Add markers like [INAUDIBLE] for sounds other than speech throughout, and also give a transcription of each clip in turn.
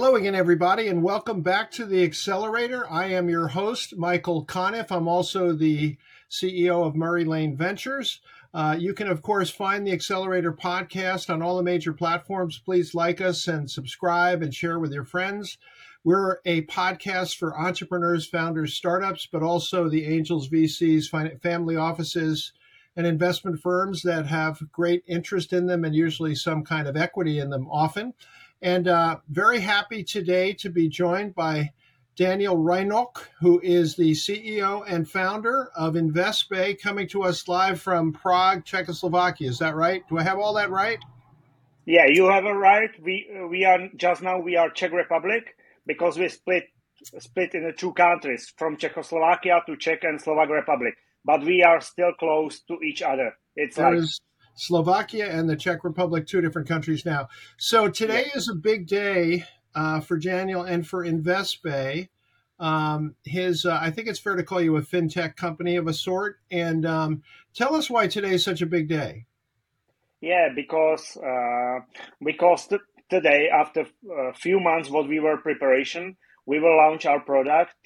Hello again, everybody, and welcome back to the Accelerator. I am your host, Michael Conniff. I'm also the CEO of Murray Lane Ventures. Uh, you can, of course, find the Accelerator podcast on all the major platforms. Please like us and subscribe and share with your friends. We're a podcast for entrepreneurs, founders, startups, but also the angels, VCs, family offices, and investment firms that have great interest in them and usually some kind of equity in them often. And uh, very happy today to be joined by Daniel Rajnoch, who is the CEO and founder of InvestBay, coming to us live from Prague, Czechoslovakia. Is that right? Do I have all that right? Yeah, you have it right. We we are just now we are Czech Republic because we split split into two countries from Czechoslovakia to Czech and Slovak Republic, but we are still close to each other. It's there like is, Slovakia and the Czech Republic, two different countries now. So today yeah. is a big day uh, for Daniel and for InvestBay. Um, his, uh, I think it's fair to call you a fintech company of a sort. And um, tell us why today is such a big day. Yeah, because uh, because t- today, after a few months, what we were preparation, we will launch our product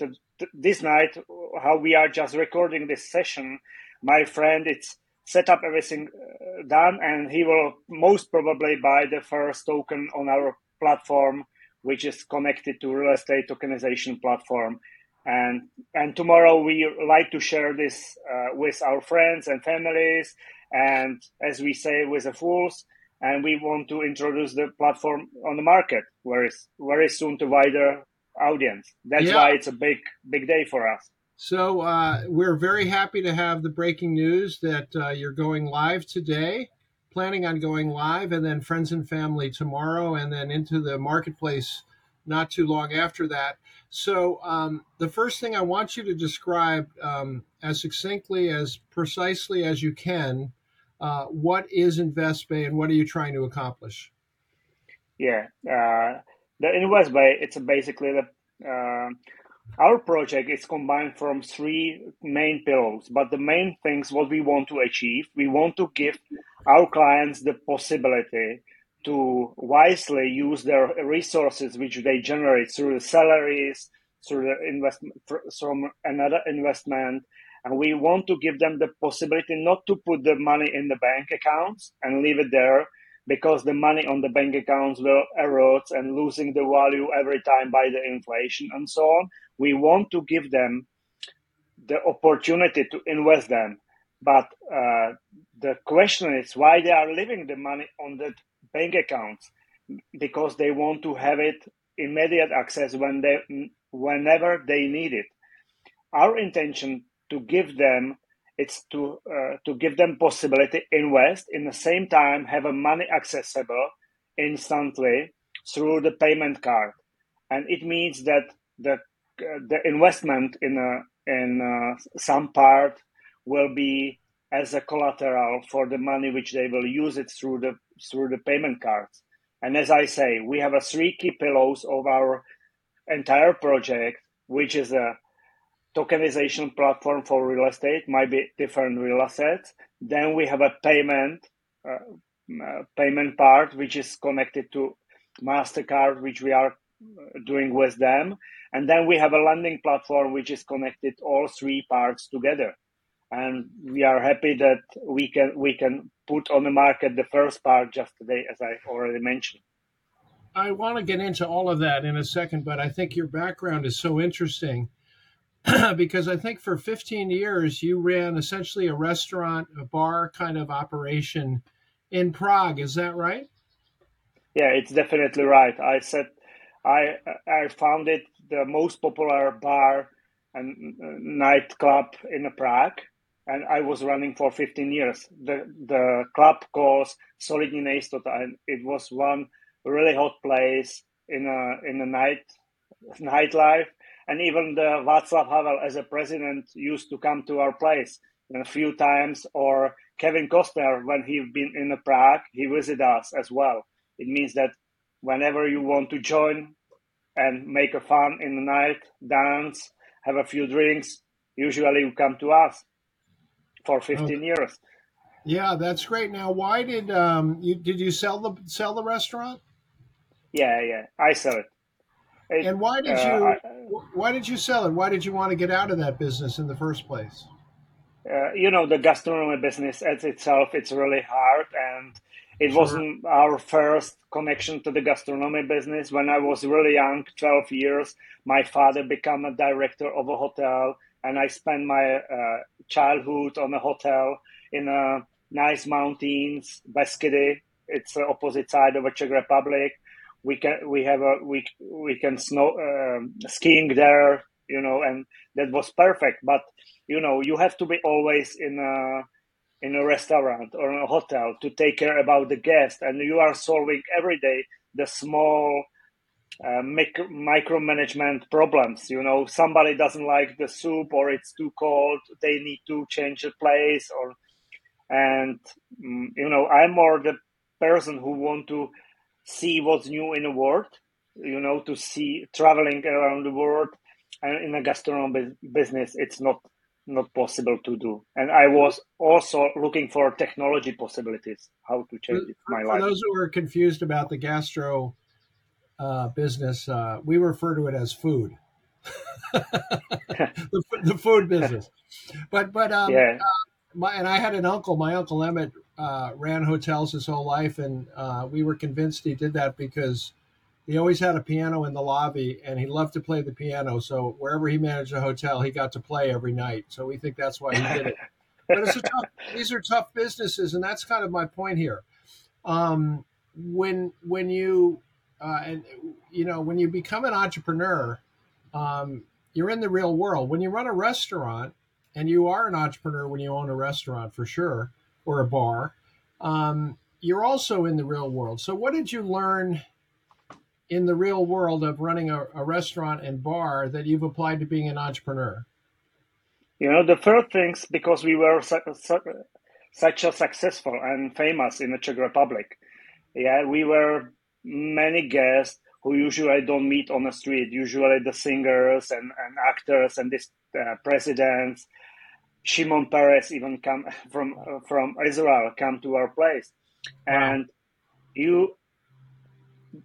this night. How we are just recording this session, my friend, it's set up everything uh, done, and he will most probably buy the first token on our platform, which is connected to real estate tokenization platform. And and tomorrow we like to share this uh, with our friends and families, and as we say, with the fools. And we want to introduce the platform on the market very very soon to wider audience. That's yeah. why it's a big big day for us. So uh, we're very happy to have the breaking news that uh, you're going live today, planning on going live, and then friends and family tomorrow, and then into the marketplace not too long after that. So um, the first thing I want you to describe um, as succinctly, as precisely as you can, uh, what is InvestBay and what are you trying to accomplish? Yeah, uh, the InvestBay it's basically the uh, our project is combined from three main pillars, but the main things what we want to achieve, we want to give our clients the possibility to wisely use their resources which they generate through the salaries, through the investment from another investment, and we want to give them the possibility not to put the money in the bank accounts and leave it there because the money on the bank accounts will erode and losing the value every time by the inflation and so on. We want to give them the opportunity to invest them. But uh, the question is why they are leaving the money on the bank accounts because they want to have it immediate access when they whenever they need it. Our intention to give them it's to uh, to give them possibility invest in the same time have a money accessible instantly through the payment card and it means that the the investment in a in uh, some part will be as a collateral for the money which they will use it through the through the payment cards and as i say we have a three key pillars of our entire project which is a tokenization platform for real estate, might be different real assets. Then we have a payment uh, uh, payment part which is connected to Mastercard, which we are doing with them, and then we have a landing platform which is connected all three parts together. And we are happy that we can we can put on the market the first part just today, as I already mentioned. I want to get into all of that in a second, but I think your background is so interesting [CLEARS THROAT] because I think for 15 years you ran essentially a restaurant, a bar kind of operation in Prague. Is that right? Yeah, it's definitely right. I said I I found it the most popular bar and uh, nightclub in Prague, and I was running for 15 years. The the club calls Solidní nejistota, and it was one really hot place in a in a night [LAUGHS] nightlife and even the Václav Havel as a president used to come to our place a few times, or Kevin Costner when he been in Prague, he visited us as well. It means that whenever you want to join and make a fun in the night, dance, have a few drinks, usually you come to us for 15 okay. years. Yeah, that's great. Now, why did um you did you sell the sell the restaurant? Yeah, yeah, I sell it. It, and why did uh, you I, why did you sell it? Why did you want to get out of that business in the first place? Uh, you know, the gastronomy business as itself, it's really hard, and it wasn't our first connection to the gastronomy business. When I was really young, 12 years, my father became a director of a hotel, and I spent my uh, childhood on a hotel in a nice mountains, Beskydy. It's the opposite side of the Czech Republic. We can we have a we we can snow uh, skiing there, you know, and that was perfect. But you know, you have to be always in a in a restaurant or in a hotel to take care about the guest, and you are solving every day the small uh, micro- micromanagement problems. You know, somebody doesn't like the soup or it's too cold. They need to change the place or and mm, you know i'm more the person who want to see what's new in the world you know to see traveling around the world and in a gastronomy business it's not not possible to do and i was also looking for technology possibilities how to change it, my life for those who are confused about the gastro uh, business uh, we refer to it as food [LAUGHS] the, the, food business but but um, yeah. Uh, my and I had an uncle. My uncle Emmett uh, ran hotels his whole life, and uh, we were convinced he did that because he always had a piano in the lobby, and he loved to play the piano. So wherever he managed a hotel, he got to play every night. So we think that's why he did it. but it's a [LAUGHS] tough. These are tough businesses, and that's kind of my point here. Um, when when you uh, and you know when you become an entrepreneur, um, you're in the real world. When you run a restaurant and you are an entrepreneur when you own a restaurant for sure or a bar um, you're also in the real world so what did you learn in the real world of running a, a restaurant and bar that you've applied to being an entrepreneur? You know the first things because we were su- su- such a successful and famous in the czech republic yeah we were many guests who usually I don't meet on the street usually the singers and, and actors and this uh, presidents. Shimon Peres even come [LAUGHS] from from Israel come to our place, wow. and you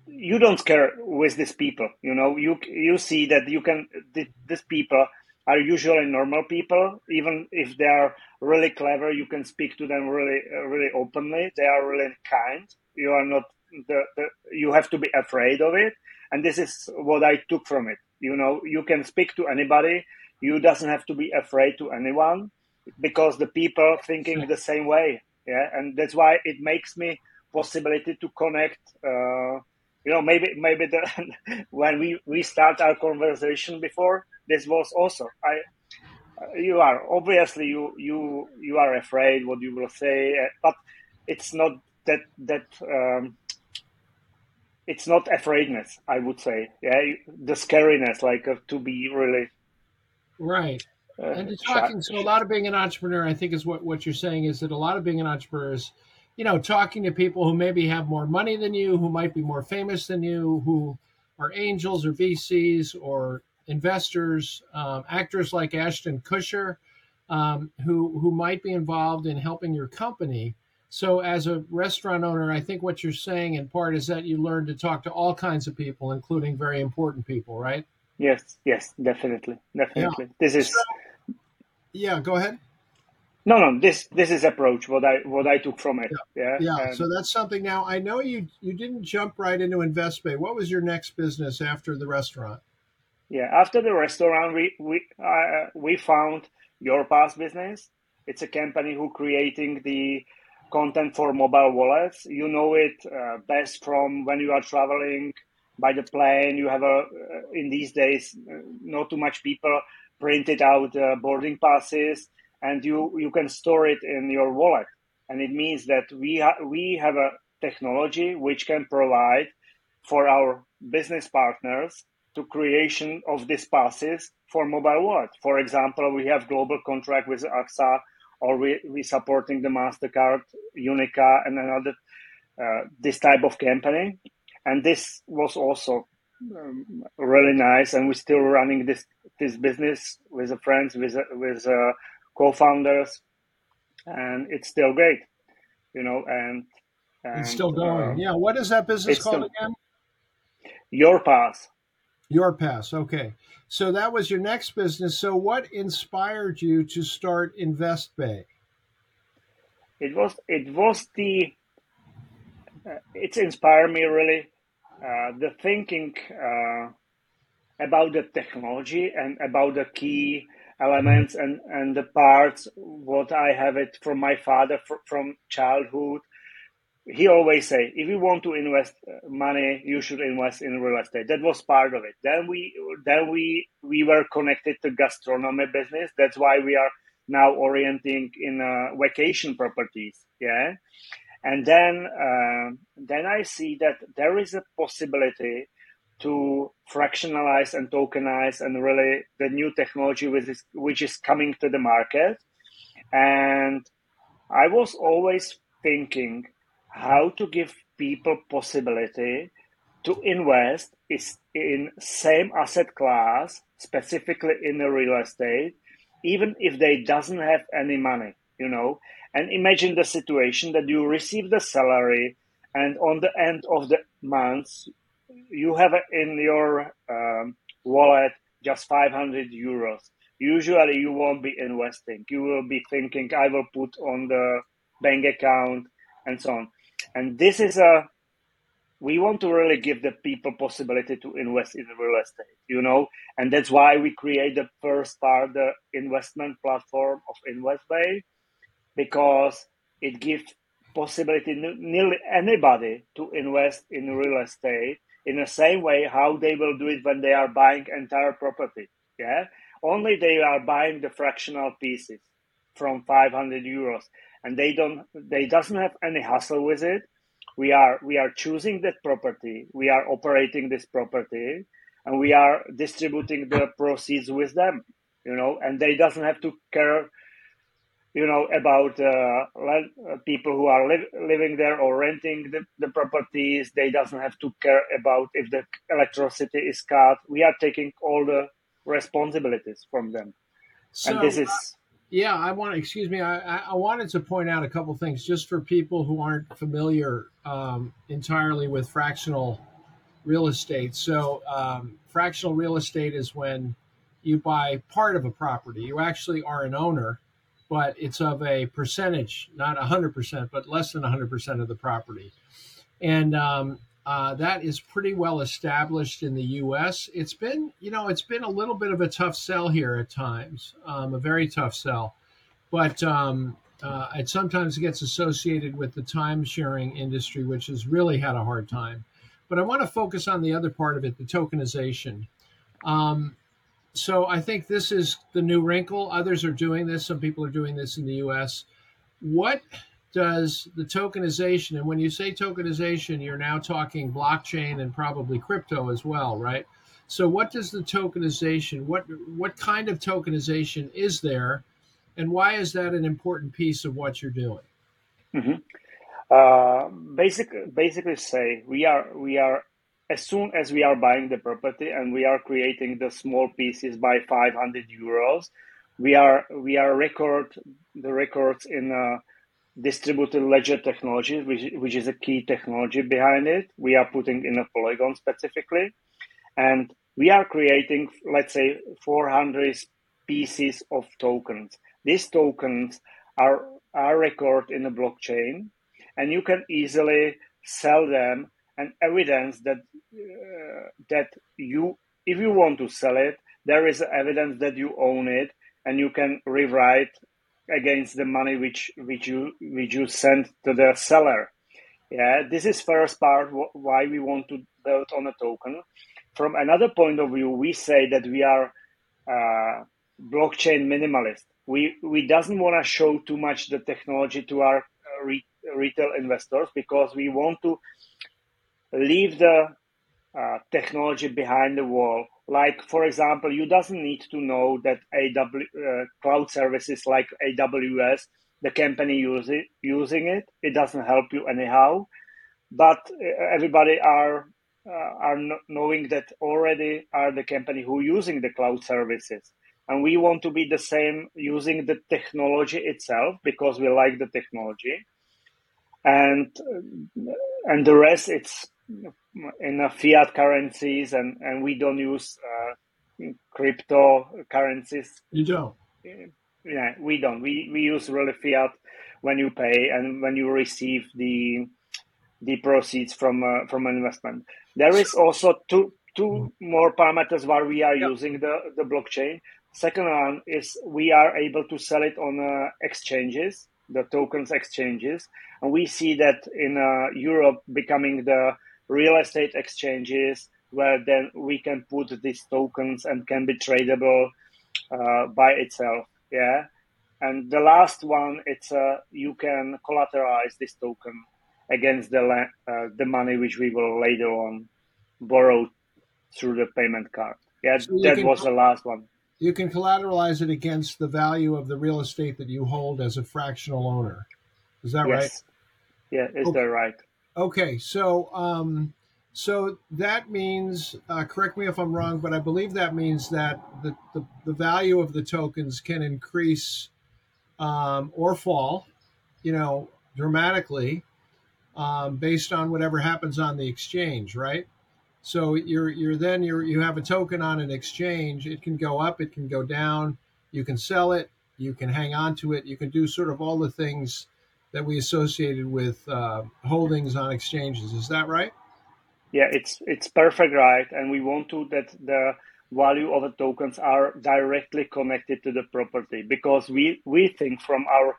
you don't care with these people. You know, you you see that you can these people are usually normal people. Even if they are really clever, you can speak to them really really openly. They are really kind. You are not the, the you have to be afraid of it, and this is what I took from it. You know, you can speak to anybody you doesn't have to be afraid to anyone because the people thinking the same way yeah and that's why it makes me possibility to connect uh, you know maybe maybe the, [LAUGHS] when we we start our conversation before this was also i you are obviously you you you are afraid what you will say but it's not that that um, it's not afraidness i would say yeah the scariness like uh, to be really Right. Uh, and to talking, so a lot of being an entrepreneur, I think is what, what you're saying is that a lot of being an entrepreneur is, you know, talking to people who maybe have more money than you, who might be more famous than you, who are angels or VCs or investors, um, actors like Ashton Kutcher, um, who who might be involved in helping your company. So, as a restaurant owner, I think what you're saying in part is that you learn to talk to all kinds of people, including very important people, right? Yes, yes, definitely, definitely. Yeah. This is. So, yeah, go ahead. No, no. This this is approach what I what I took from it. Yeah, yeah. yeah. so that's something. Now I know you you didn't jump right into InvestBay. What was your next business after the restaurant? Yeah, after the restaurant, we we uh, we found YourPass business. It's a company who creating the content for mobile wallets. You know it uh, best from when you are traveling by the plane. You have a uh, in these days uh, not too much people printed out uh, boarding passes, and you you can store it in your wallet. And it means that we ha- we have a technology which can provide for our business partners to creation of these passes for mobile wallet. For example, we have global contract with AXA, or we we supporting the Mastercard, UNIQA, and another uh, this type of company and this was also um, really nice. And we're still running this this business with friends, with with uh, co-founders, and it's still great, you know. And, and it's still going. Uh, yeah. What is that business called still, again? YourPass. YourPass. Okay. So that was your next business. So what inspired you to start InvestBay? It was it was the uh, it's inspired me really uh, the thinking uh, about the technology and about the key elements and and the parts what I have it from my father fr- from childhood. He always say if you want to invest uh, money you should invest in real estate. That was part of it. Then we then we we were connected to gastronomy business. That's why we are now orienting in uh, vacation properties yeah? And then uh, then i see that there is a possibility to fractionalize and tokenize and really the new technology which is, which is coming to the market and i was always thinking how to give people possibility to invest is in same asset class, specifically in the real estate, even if they doesn't have any money, you know. And imagine the situation that you receive the salary, and on the end of the month, you have in your um, wallet just 500 euros. Usually, you won't be investing. You will be thinking, I will put on the bank account and so on. And this is a we want to really give the people possibility to invest in real estate, you know, and that's why we create the first part, the investment platform of InvestBay, because it gives possibility nearly anybody to invest in real estate in the same way how they will do it when they are buying entire property. Yeah, only they are buying the fractional pieces from 500 euros and they don't they doesn't have any hassle with it we are we are choosing that property we are operating this property and we are distributing the proceeds with them you know and they doesn't have to care you know about uh, uh people who are li- living there or renting the, the properties they doesn't have to care about if the electricity is cut we are taking all the responsibilities from them so, and this is yeah, I want to, excuse me, I, I wanted to point out a couple things just for people who aren't familiar um, entirely with fractional real estate. So, um, fractional real estate is when you buy part of a property. You actually are an owner, but it's of a percentage, not 100%, but less than 100% of the property. And um, uh, that is pretty well established in the U.S. It's been, you know, it's been a little bit of a tough sell here at times, um, a very tough sell, but um, uh, it sometimes gets associated with the time sharing industry, which has really had a hard time. But I want to focus on the other part of it, the tokenization. Um, so I think this is the new wrinkle. Others are doing this. Some people are doing this in the U.S. What does the tokenization, and when you say tokenization, you're now talking blockchain and probably crypto as well, right? So, what does the tokenization, what what kind of tokenization is there, and why is that an important piece of what you're doing? Mm-hmm. Uh, basically, basically, say we are we are as soon as we are buying the property and we are creating the small pieces by 500 euros, we are we are record the records in. a distributed ledger technology, which, which is a key technology behind it. We are putting in a Polygon specifically. And we are creating, let's say, 400 pieces of tokens. These tokens are, are recorded in a blockchain, and you can easily sell them and evidence that uh, that you, if you want to sell it, there is evidence that you own it, and you can rewrite against the money which which you which you send to the seller. Yeah, this is first part why we want to build on a token. From another point of view, we say that we are uh, blockchain minimalist. We we doesn't want to show too much the technology to our uh, re- retail investors because we want to leave the uh, technology behind the wall like, for example, you doesn't need to know that AW, uh, cloud services like AWS, the company use it, using it. It doesn't help you anyhow. But uh, everybody are uh, are knowing that already are the company who using the cloud services and we want to be the same using the technology itself because we like the technology and and the rest it's in uh, fiat currencies, and and we don't use uh, cryptocurrencies. You don't. Yeah, we don't. We we use really fiat when you pay and when you receive the the proceeds from uh, from an investment. There is also two two more parameters where we are yep. using the the blockchain. Second one is we are able to sell it on uh, exchanges, the tokens exchanges, and we see that in uh, Europe becoming the real estate exchanges where then we can put these tokens and can be tradable uh, by itself. Yeah. And the last one, it's uh, you can collateralize this token against the uh, the money which we will later on borrow through the payment card. Yeah, so that was the last one. You can collateralize it against the value of the real estate that you hold as a fractional owner. Is that yes. right? Yeah, is okay. that right? Okay, so um, so that means, uh, correct me if I'm wrong, but I believe that means that the, the, the value of the tokens can increase um, or fall, you know, dramatically um, based on whatever happens on the exchange, right? So you're you're then you're you have a token on an exchange. It can go up, it can go down. You can sell it, you can hang on to it, you can do sort of all the things that we associated with uh, holdings on exchanges. Is that right? Yeah, it's it's perfect right, and we want to that the value of the tokens are directly connected to the property because we we think from our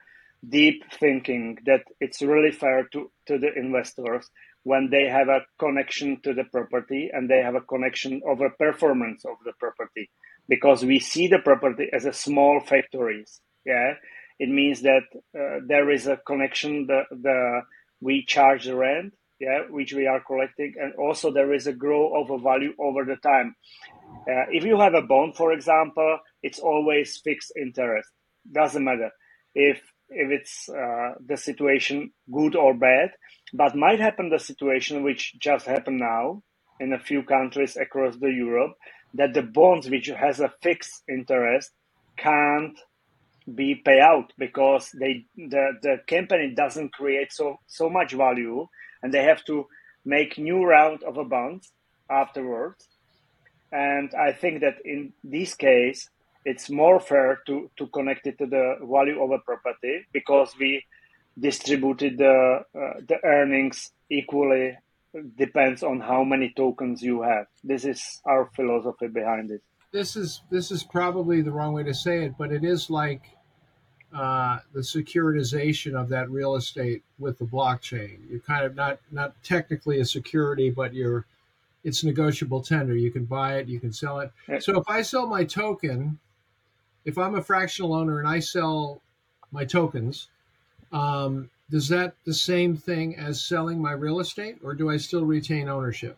deep thinking that it's really fair to to the investors when they have a connection to the property and they have a connection of a performance of the property because we see the property as a small factories yeah it means that uh, there is a connection the the we charge the rent yeah, which we are collecting, and also there is a growth of a value over the time. Uh, if you have a bond, for example, it's always fixed interest. Doesn't matter if if it's uh, the situation good or bad, but might happen the situation which just happened now in a few countries across the Europe that the bonds which has a fixed interest can't be pay out because they the, the company doesn't create so so much value and they have to make new round of a bond afterwards. And I think that in this case, it's more fair to, to connect it to the value of a property because we distributed the uh, the earnings equally depends on how many tokens you have. This is our philosophy behind it. This is this is probably the wrong way to say it, but it is like uh, the securitization of that real estate with the blockchain. You're kind of not not technically a security, but you're it's negotiable tender. You can buy it, you can sell it. So if I sell my token, if I'm a fractional owner and I sell my tokens, um, does that the same thing as selling my real estate, or do I still retain ownership?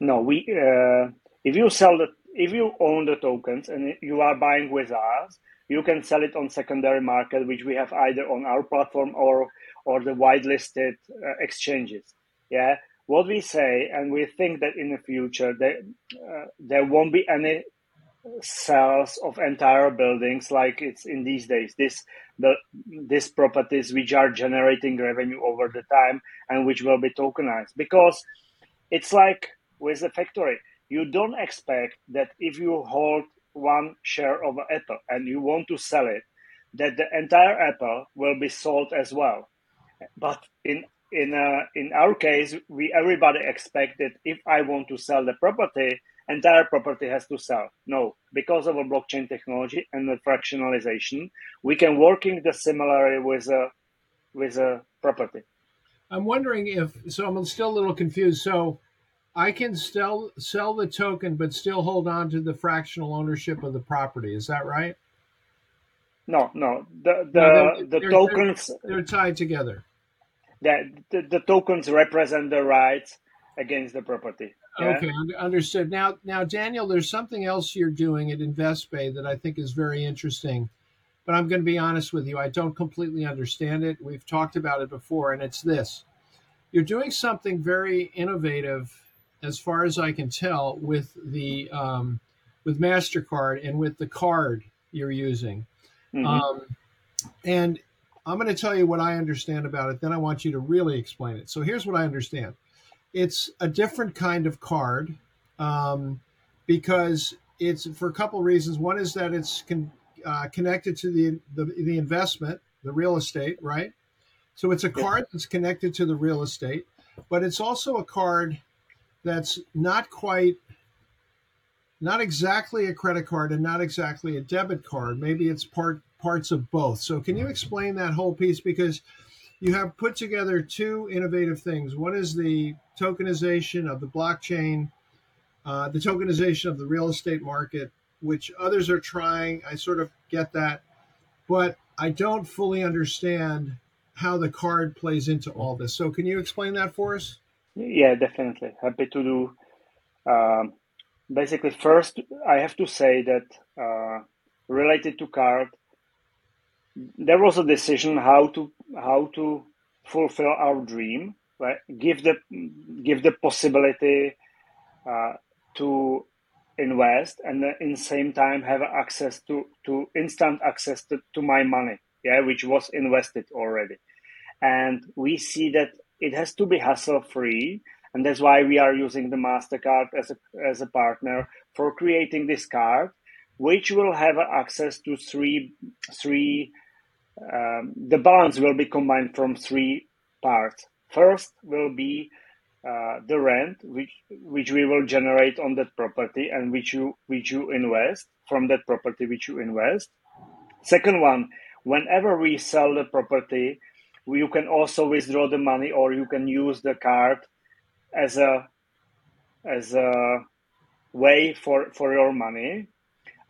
No, we uh, if you sell the if you own the tokens and you are buying with us, you can sell it on secondary market, which we have either on our platform or or the whitelisted uh, exchanges. Yeah, what we say, and we think that in the future there uh, there won't be any sales of entire buildings like it's in these days. This the these properties which are generating revenue over the time and which will be tokenized because it's like with a factory. You don't expect that if you hold one share of Apple and you want to sell it, that the entire Apple will be sold as well. But in in uh, in our case, we everybody expect that if I want to sell the property, entire property has to sell. No, because of a blockchain technology and the fractionalization, we can working the similarly with a with a property. I'm wondering if so. I'm still a little confused. So I can still sell the token, but still hold on to the fractional ownership of the property. Is that right? No, no. The the, no, the they're, tokens they're, they're, tied together. That the, the, tokens represent the rights against the property. Yeah? Okay, understood. Now, now, Daniel, there's something else you're doing at InvestBay that I think is very interesting. But I'm going to be honest with you, I don't completely understand it. We've talked about it before, and it's this: you're doing something very innovative as far as I can tell, with the um, with Mastercard and with the card you're using. Mm-hmm. Um, and I'm going to tell you what I understand about it. Then I want you to really explain it. So here's what I understand: it's a different kind of card um, because it's for a couple of reasons. One is that it's con, uh, connected to the, the the investment, the real estate, right? So it's a card that's connected to the real estate, but it's also a card that's not quite not exactly a credit card and not exactly a debit card. Maybe it's part parts of both. So can you explain that whole piece because you have put together two innovative things. One is the tokenization of the blockchain, uh, the tokenization of the real estate market, which others are trying. I sort of get that, but I don't fully understand how the card plays into all this. So can you explain that for us? Yeah, definitely. Happy to do. Um, basically, first, I have to say that uh, related to card, there was a decision how to how to fulfill our dream, right? Give the give the possibility uh, to invest and in same time have access to to instant access to, to my money yeah which was invested already and we see that it has to be hassle free and that's why we are using the mastercard as a, as a partner for creating this card which will have access to three three um, the balance will be combined from three parts. First will be uh, the rent which which we will generate on that property and which you which you invest from that property which you invest. Second one whenever we sell the property you can also withdraw the money or you can use the card as a as a way for for your money.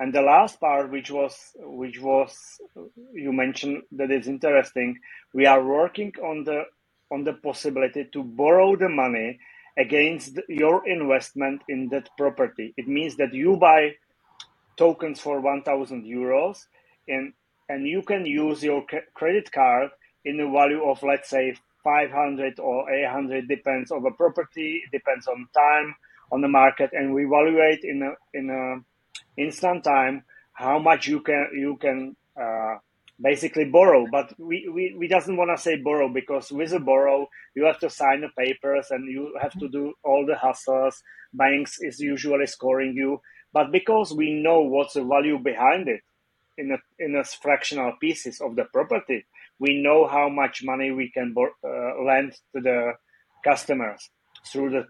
And the last part which was which was you mentioned that is interesting we are working on the on the possibility to borrow the money against your investment in that property. It means that you buy tokens for 1000 euros and and you can use your credit card in the value of let's say 500 or 800 depends on the property depends on time on the market and we evaluate in a in a instant time how much you can you can uh, basically borrow. But we, we, we doesn't want to say borrow because with a borrow you have to sign the papers and you have to do all the hassles banks is usually scoring you. But because we know what's the value behind it in a in a fractional pieces of the property we know how much money we can uh, lend to the customers through the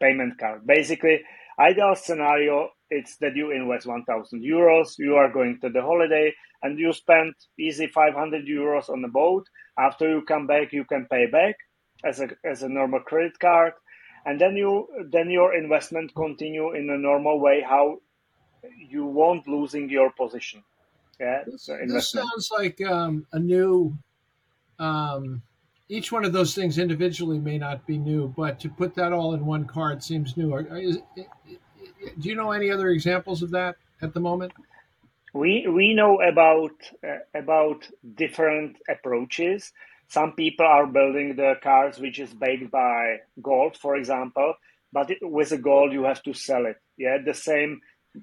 payment card. Basically, ideal scenario it's that you invest 1000 euros you are going to the holiday and you spend easy 500 euros on the boat. After you come back you can pay back as a as a normal credit card. And then you then your investment continue in a normal way how you won't losing your position yeah, this, this sounds like um, a new. Um, each one of those things individually may not be new, but to put that all in one card seems new. Is, do you know any other examples of that at the moment? We we know about uh, about different approaches. Some people are building the cards which is backed by gold, for example. But with the gold, you have to sell it. Yeah, the same.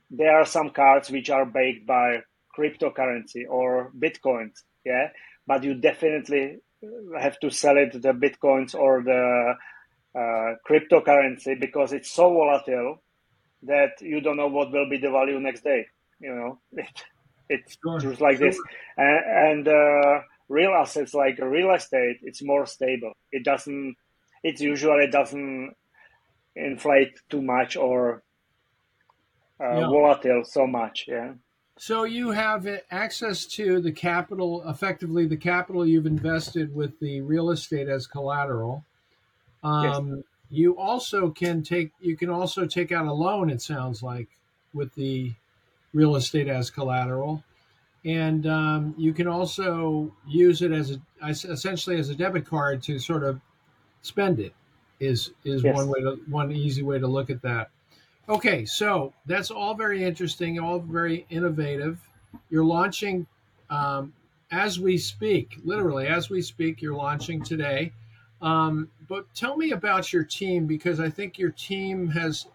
There are some cards which are backed by cryptocurrency or bitcoins yeah but you definitely have to sell it the bitcoins or the uh, cryptocurrency because it's so volatile that you don't know what will be the value next day you know it, it's sure. just like sure. this and, and uh, real assets like real estate it's more stable it doesn't it usually doesn't inflate too much or uh, yeah. volatile so much yeah so you have access to the capital, effectively the capital you've invested with the real estate as collateral. Um, yes. You also can take you can also take out a loan. It sounds like with the real estate as collateral, and um, you can also use it as a essentially as a debit card to sort of spend it. Is is yes. one way to one easy way to look at that. Okay, so that's all very interesting, all very innovative. You're launching um, as we speak, literally as we speak. You're launching today. Um, but tell me about your team because I think your team has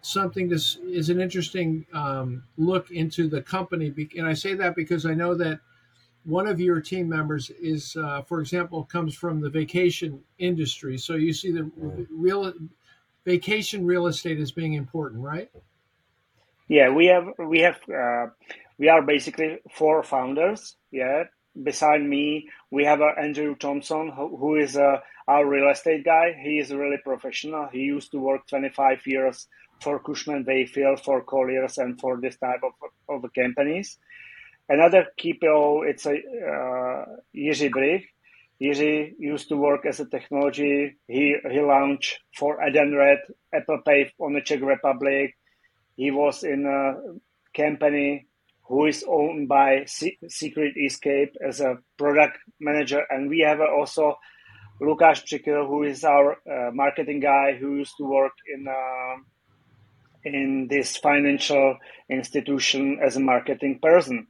something that is an interesting um, look into the company. And I say that because I know that one of your team members is, uh, for example, comes from the vacation industry. So you see the real vacation real estate as being important, right? Yeah, we have we have uh, we are basically four founders. Yeah, beside me we have uh, Andrew Thompson, who, who is uh, our real estate guy. He is really professional. He used to work 25 years for Cushman Wakefield, for Colliers, and for this type of of companies. Another key PO, it's a uh, Jiří. Jiří used to work as a technology. He he launched for Edenred, Apple Pay on the Czech Republic. He was in a company who is owned by Secret Escape as a product manager, and we have also Lukáš Přikryl, who is our uh, marketing guy, who used to work in uh, in this financial institution as a marketing person,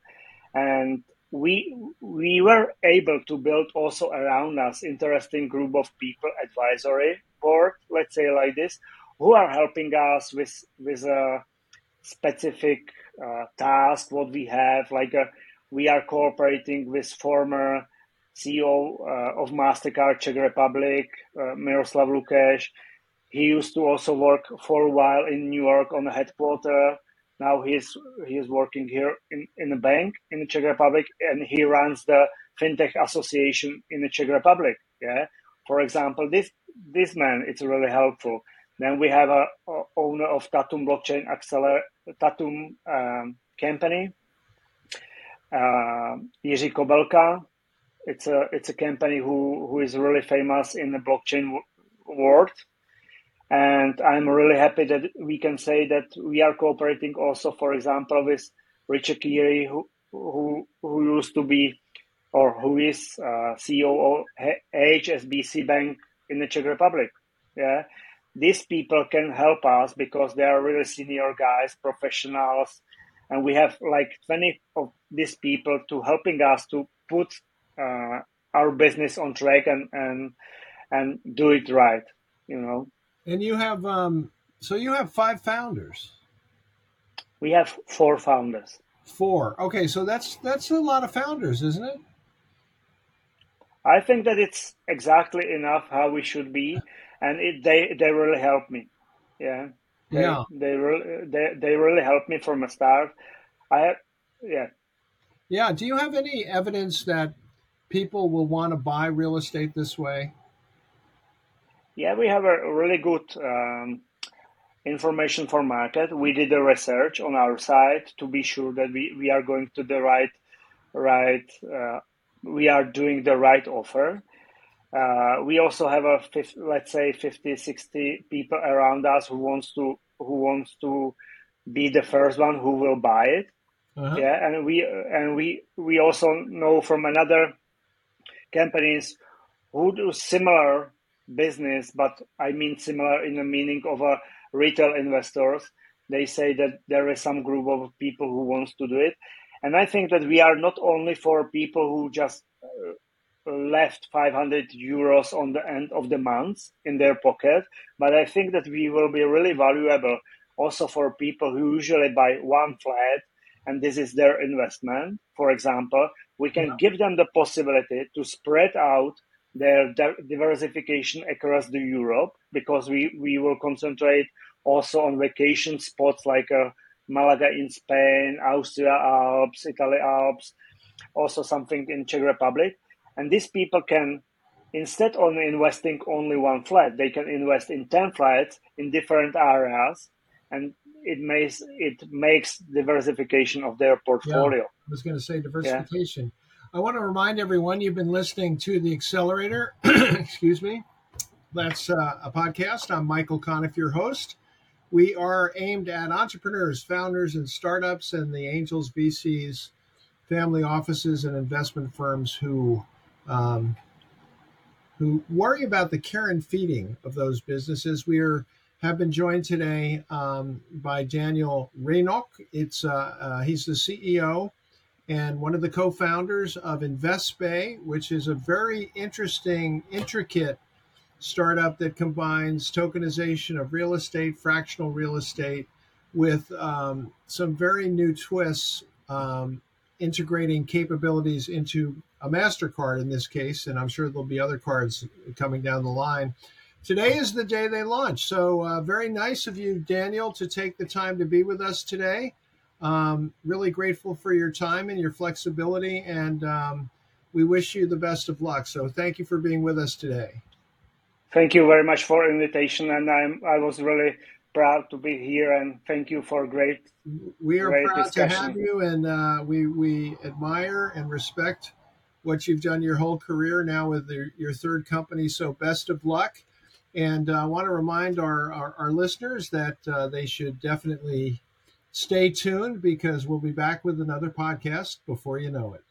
and we we were able to build also around us interesting group of people, advisory board, let's say like this, who are helping us with with a specific uh, task what we have like a, uh, we are cooperating with former CEO uh, of Mastercard Czech Republic, uh, Miroslav Lukeš. He used to also work for a while in New York on the headquarters. Now he's he's working here in, in a bank in the Czech Republic, and he runs the FinTech Association in the Czech Republic. Yeah, for example, this this man it's really helpful. Then we have a, a owner of Tatum Blockchain Acceler Tatum um, company, uh, Kobelka. It's a it's a company who who is really famous in the blockchain world, and I'm really happy that we can say that we are cooperating also, for example, with Richard Keary, who who who used to be or who is uh, CEO of HSBC Bank in the Czech Republic. Yeah, these people can help us because they are really senior guys, professionals, and we have like 20 of these people to helping us to put uh, our business on track and and and do it right, you know. And you have um, so you have five founders. We have four founders. Four. Okay, so that's that's a lot of founders, isn't it? I think that it's exactly enough how we should be and it, they they really helped me. Yeah. They, yeah. They really they, they really helped me from a start. I have, yeah. Yeah. Do you have any evidence that people will want to buy real estate this way? Yeah, we have a really good um, information for market. We did the research on our site to be sure that we, we are going to the right right. Uh, we are doing the right offer uh, we also have a let's say 50 60 people around us who wants to who wants to be the first one who will buy it uh-huh. yeah and we and we we also know from another companies who do similar business but i mean similar in the meaning of a retail investors they say that there is some group of people who wants to do it and i think that we are not only for people who just uh, left 500 euros on the end of the month in their pocket. But I think that we will be really valuable also for people who usually buy one flat and this is their investment. For example, we can yeah. give them the possibility to spread out their diversification across the Europe because we, we will concentrate also on vacation spots like uh, Malaga in Spain, Austria Alps, Italy Alps, also something in Czech Republic. And these people can, instead of investing only one flat, they can invest in 10 flats in different areas. And it makes it makes diversification of their portfolio. Yeah, I was going to say diversification. Yeah. I want to remind everyone you've been listening to the Accelerator. [CLEARS THROAT] Excuse me. That's uh, a podcast. I'm Michael Conniff, your host. We are aimed at entrepreneurs, founders, and startups, and the angels, VCs, family offices, and investment firms who um, who worry about the care and feeding of those businesses. We are have been joined today um, by Daniel Rajnoch. It's uh, uh, he's the CEO and one of the co-founders of InvestBay, which is a very interesting, intricate startup that combines tokenization of real estate, fractional real estate, with um, some very new twists um, integrating capabilities into a MasterCard in this case, and I'm sure there'll be other cards coming down the line. Today is the day they launch. So, uh, very nice of you, Daniel, to take the time to be with us today. Um, really grateful for your time and your flexibility, and um, we wish you the best of luck. So, thank you for being with us today. Thank you very much for the invitation, and I'm I was really proud to be here, and thank you for great. We are great proud discussion. to have you, and uh, we we admire and respect what you've done your whole career now with your, your third company. So, best of luck. And uh, I want to remind our, our, our listeners that uh, they should definitely stay tuned because we'll be back with another podcast before you know it.